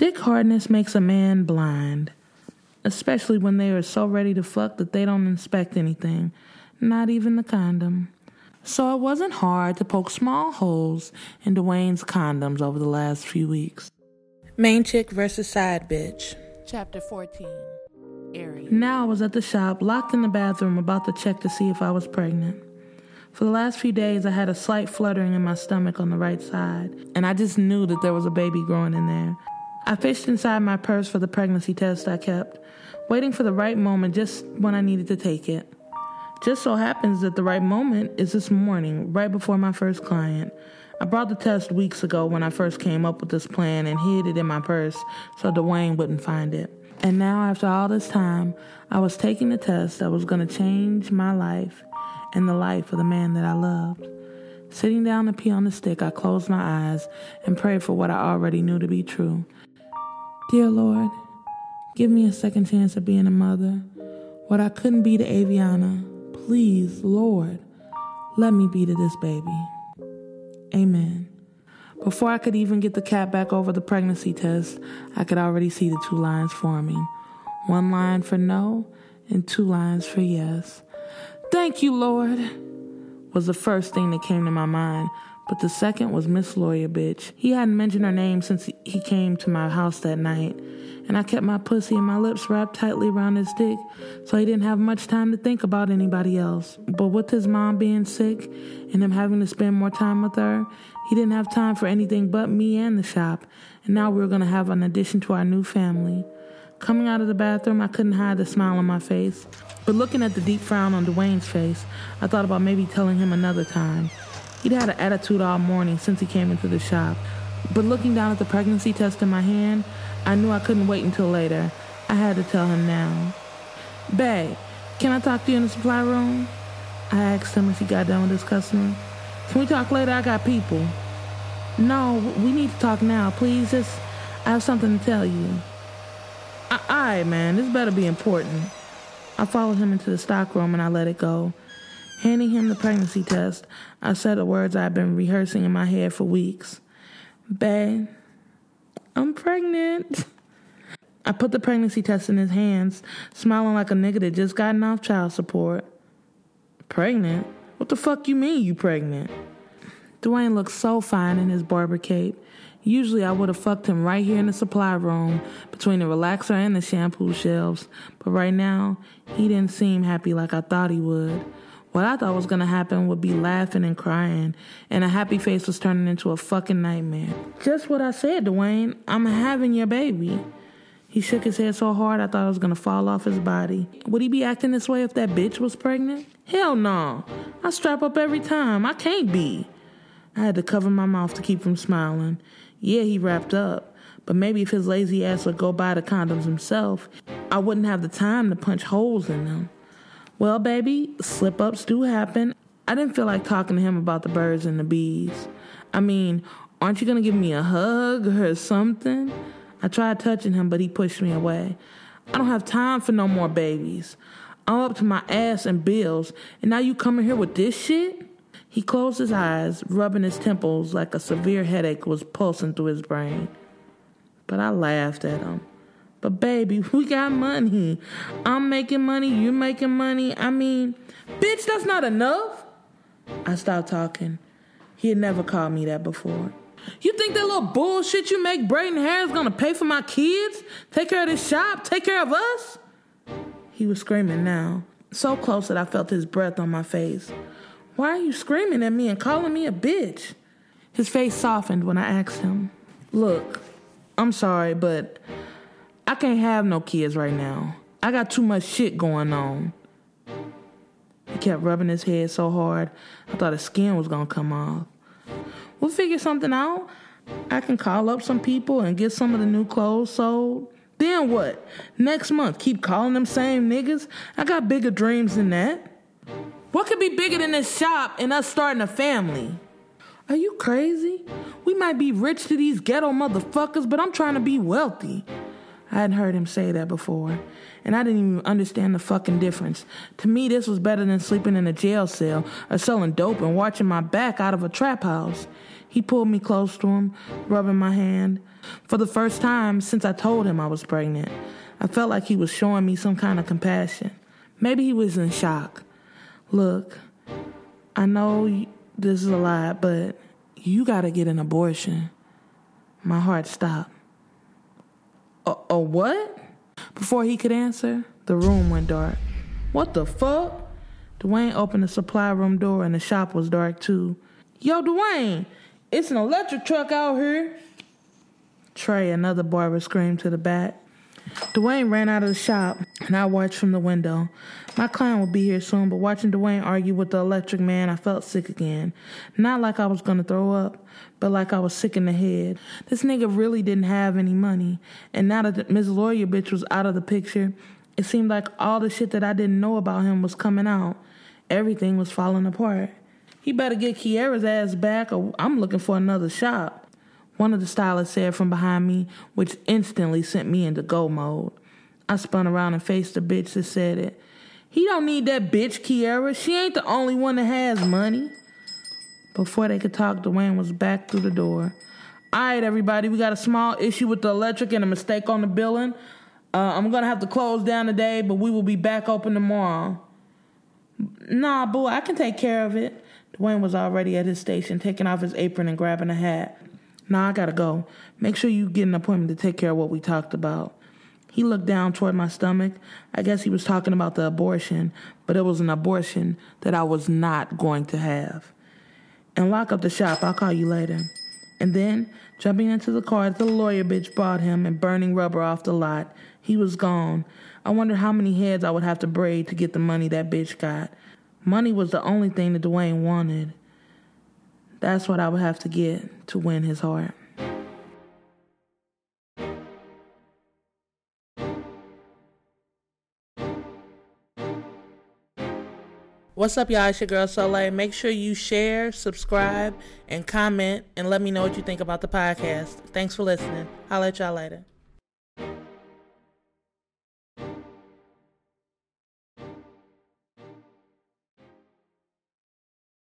Dick hardness makes a man blind, especially when they are so ready to fuck that they don't inspect anything, not even the condom. So it wasn't hard to poke small holes in Dwayne's condoms over the last few weeks. Main chick versus side bitch. Chapter 14 Area. Now I was at the shop, locked in the bathroom, about to check to see if I was pregnant. For the last few days, I had a slight fluttering in my stomach on the right side, and I just knew that there was a baby growing in there. I fished inside my purse for the pregnancy test I kept, waiting for the right moment just when I needed to take it. Just so happens that the right moment is this morning, right before my first client. I brought the test weeks ago when I first came up with this plan and hid it in my purse so Dwayne wouldn't find it. And now, after all this time, I was taking the test that was going to change my life and the life of the man that I loved. Sitting down to pee on the stick, I closed my eyes and prayed for what I already knew to be true. Dear Lord, give me a second chance of being a mother. What I couldn't be to Aviana, please, Lord, let me be to this baby. Amen. Before I could even get the cat back over the pregnancy test, I could already see the two lines forming one line for no and two lines for yes. Thank you, Lord, was the first thing that came to my mind. But the second was Miss Lawyer Bitch. He hadn't mentioned her name since he came to my house that night, and I kept my pussy and my lips wrapped tightly around his dick, so he didn't have much time to think about anybody else. But with his mom being sick and him having to spend more time with her, he didn't have time for anything but me and the shop, and now we were going to have an addition to our new family. Coming out of the bathroom, I couldn't hide the smile on my face. But looking at the deep frown on Dwayne's face, I thought about maybe telling him another time. He'd had an attitude all morning since he came into the shop. But looking down at the pregnancy test in my hand, I knew I couldn't wait until later. I had to tell him now. Babe, can I talk to you in the supply room? I asked him as he got done with his customer. Can we talk later? I got people. No, we need to talk now. Please, just, I have something to tell you. Alright, man, this better be important. I followed him into the stockroom and I let it go. Handing him the pregnancy test, I said the words I'd been rehearsing in my head for weeks. Babe, I'm pregnant. I put the pregnancy test in his hands, smiling like a nigga that just gotten off child support. Pregnant? What the fuck you mean you pregnant? Dwayne looked so fine in his barber cape. Usually I would have fucked him right here in the supply room between the relaxer and the shampoo shelves, but right now he didn't seem happy like I thought he would. What I thought was gonna happen would be laughing and crying, and a happy face was turning into a fucking nightmare. Just what I said, Dwayne. I'm having your baby. He shook his head so hard I thought I was gonna fall off his body. Would he be acting this way if that bitch was pregnant? Hell no. I strap up every time. I can't be. I had to cover my mouth to keep from smiling. Yeah, he wrapped up, but maybe if his lazy ass would go buy the condoms himself, I wouldn't have the time to punch holes in them. Well, baby, slip ups do happen. I didn't feel like talking to him about the birds and the bees. I mean, aren't you gonna give me a hug or something? I tried touching him, but he pushed me away. I don't have time for no more babies. I'm up to my ass in bills, and now you coming here with this shit? He closed his eyes, rubbing his temples like a severe headache was pulsing through his brain. But I laughed at him. But baby, we got money. I'm making money, you're making money. I mean, bitch, that's not enough. I stopped talking. He had never called me that before. You think that little bullshit you make braiding hair is gonna pay for my kids? Take care of this shop? Take care of us? He was screaming now, so close that I felt his breath on my face. Why are you screaming at me and calling me a bitch? His face softened when I asked him. Look, I'm sorry, but I can't have no kids right now. I got too much shit going on. He kept rubbing his head so hard, I thought his skin was gonna come off. We'll figure something out. I can call up some people and get some of the new clothes sold. Then what? Next month, keep calling them same niggas? I got bigger dreams than that. What could be bigger than this shop and us starting a family? Are you crazy? We might be rich to these ghetto motherfuckers, but I'm trying to be wealthy. I hadn't heard him say that before, and I didn't even understand the fucking difference. To me, this was better than sleeping in a jail cell or selling dope and watching my back out of a trap house. He pulled me close to him, rubbing my hand. For the first time since I told him I was pregnant, I felt like he was showing me some kind of compassion. Maybe he was in shock. Look, I know this is a lot, but you gotta get an abortion. My heart stopped. A, a what? Before he could answer, the room went dark. What the fuck? Dwayne opened the supply room door and the shop was dark too. Yo, Dwayne, it's an electric truck out here. Trey, another barber, screamed to the back. Dwayne ran out of the shop, and I watched from the window. My client would be here soon, but watching Dwayne argue with the electric man, I felt sick again. Not like I was gonna throw up, but like I was sick in the head. This nigga really didn't have any money, and now that Miss Lawyer bitch was out of the picture, it seemed like all the shit that I didn't know about him was coming out. Everything was falling apart. He better get Kiera's ass back, or I'm looking for another shop one of the stylists said from behind me, which instantly sent me into go mode. I spun around and faced the bitch that said it. He don't need that bitch, Kiera. She ain't the only one that has money. Before they could talk, Dwayne was back through the door. All right, everybody, we got a small issue with the electric and a mistake on the billing. Uh, I'm gonna have to close down today, but we will be back open tomorrow. Nah, boo, I can take care of it. Dwayne was already at his station, taking off his apron and grabbing a hat. Nah, I gotta go. Make sure you get an appointment to take care of what we talked about. He looked down toward my stomach. I guess he was talking about the abortion, but it was an abortion that I was not going to have. And lock up the shop. I'll call you later. And then, jumping into the car that the lawyer bitch brought him and burning rubber off the lot, he was gone. I wondered how many heads I would have to braid to get the money that bitch got. Money was the only thing that Dwayne wanted. That's what I would have to get to win his heart. What's up, y'all? It's your girl Soleil. Make sure you share, subscribe, and comment, and let me know what you think about the podcast. Thanks for listening. I'll let y'all later.